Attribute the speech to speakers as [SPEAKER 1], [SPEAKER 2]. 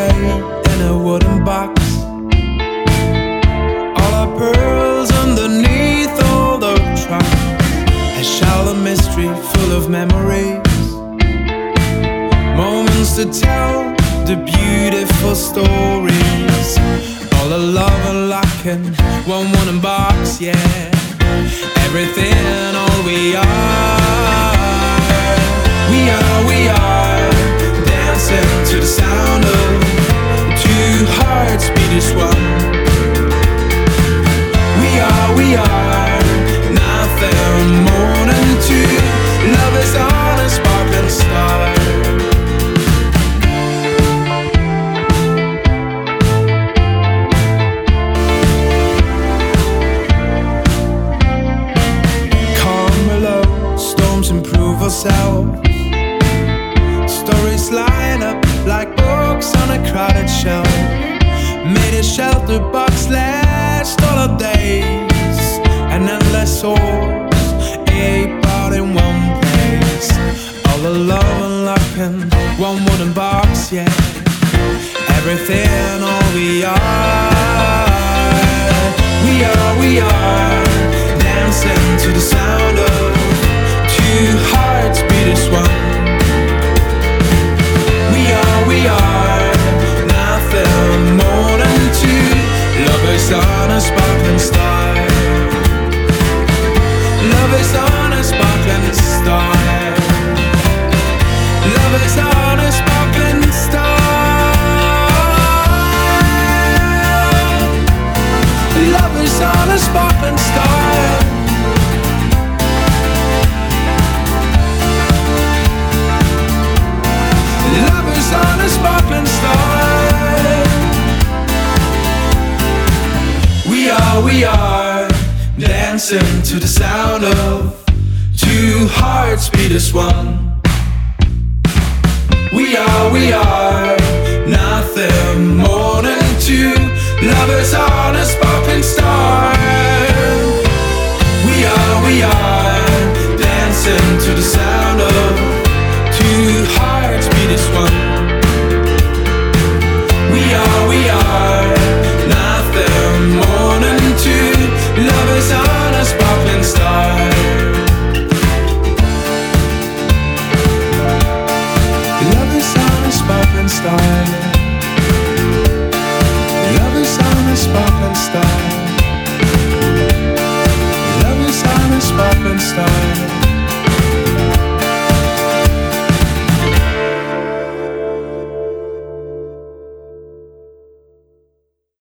[SPEAKER 1] away in a wooden box. All our pearls underneath all the tracks, A shallow mystery full of memories. Moments to tell the beautiful stories. All a love unlocking, one wooden box, yeah. Everything, all we are. We are, we are. Beat one. We are, we are nothing more than two. Love is on a sparkling star. Calm below, storms improve ourselves. Stories line up like books on a crowded shelf. Made a shelter box last all our days. An endless source, about in one place. All alone and locking one wooden box, yeah. Everything, all we are. Lovers on a sparkling star. Lovers on a sparkling star. We are, we are dancing to the sound of two hearts beat as one. We are, we are sparkling star. Lovers on a sparkling star. Lovers on a sparkling star.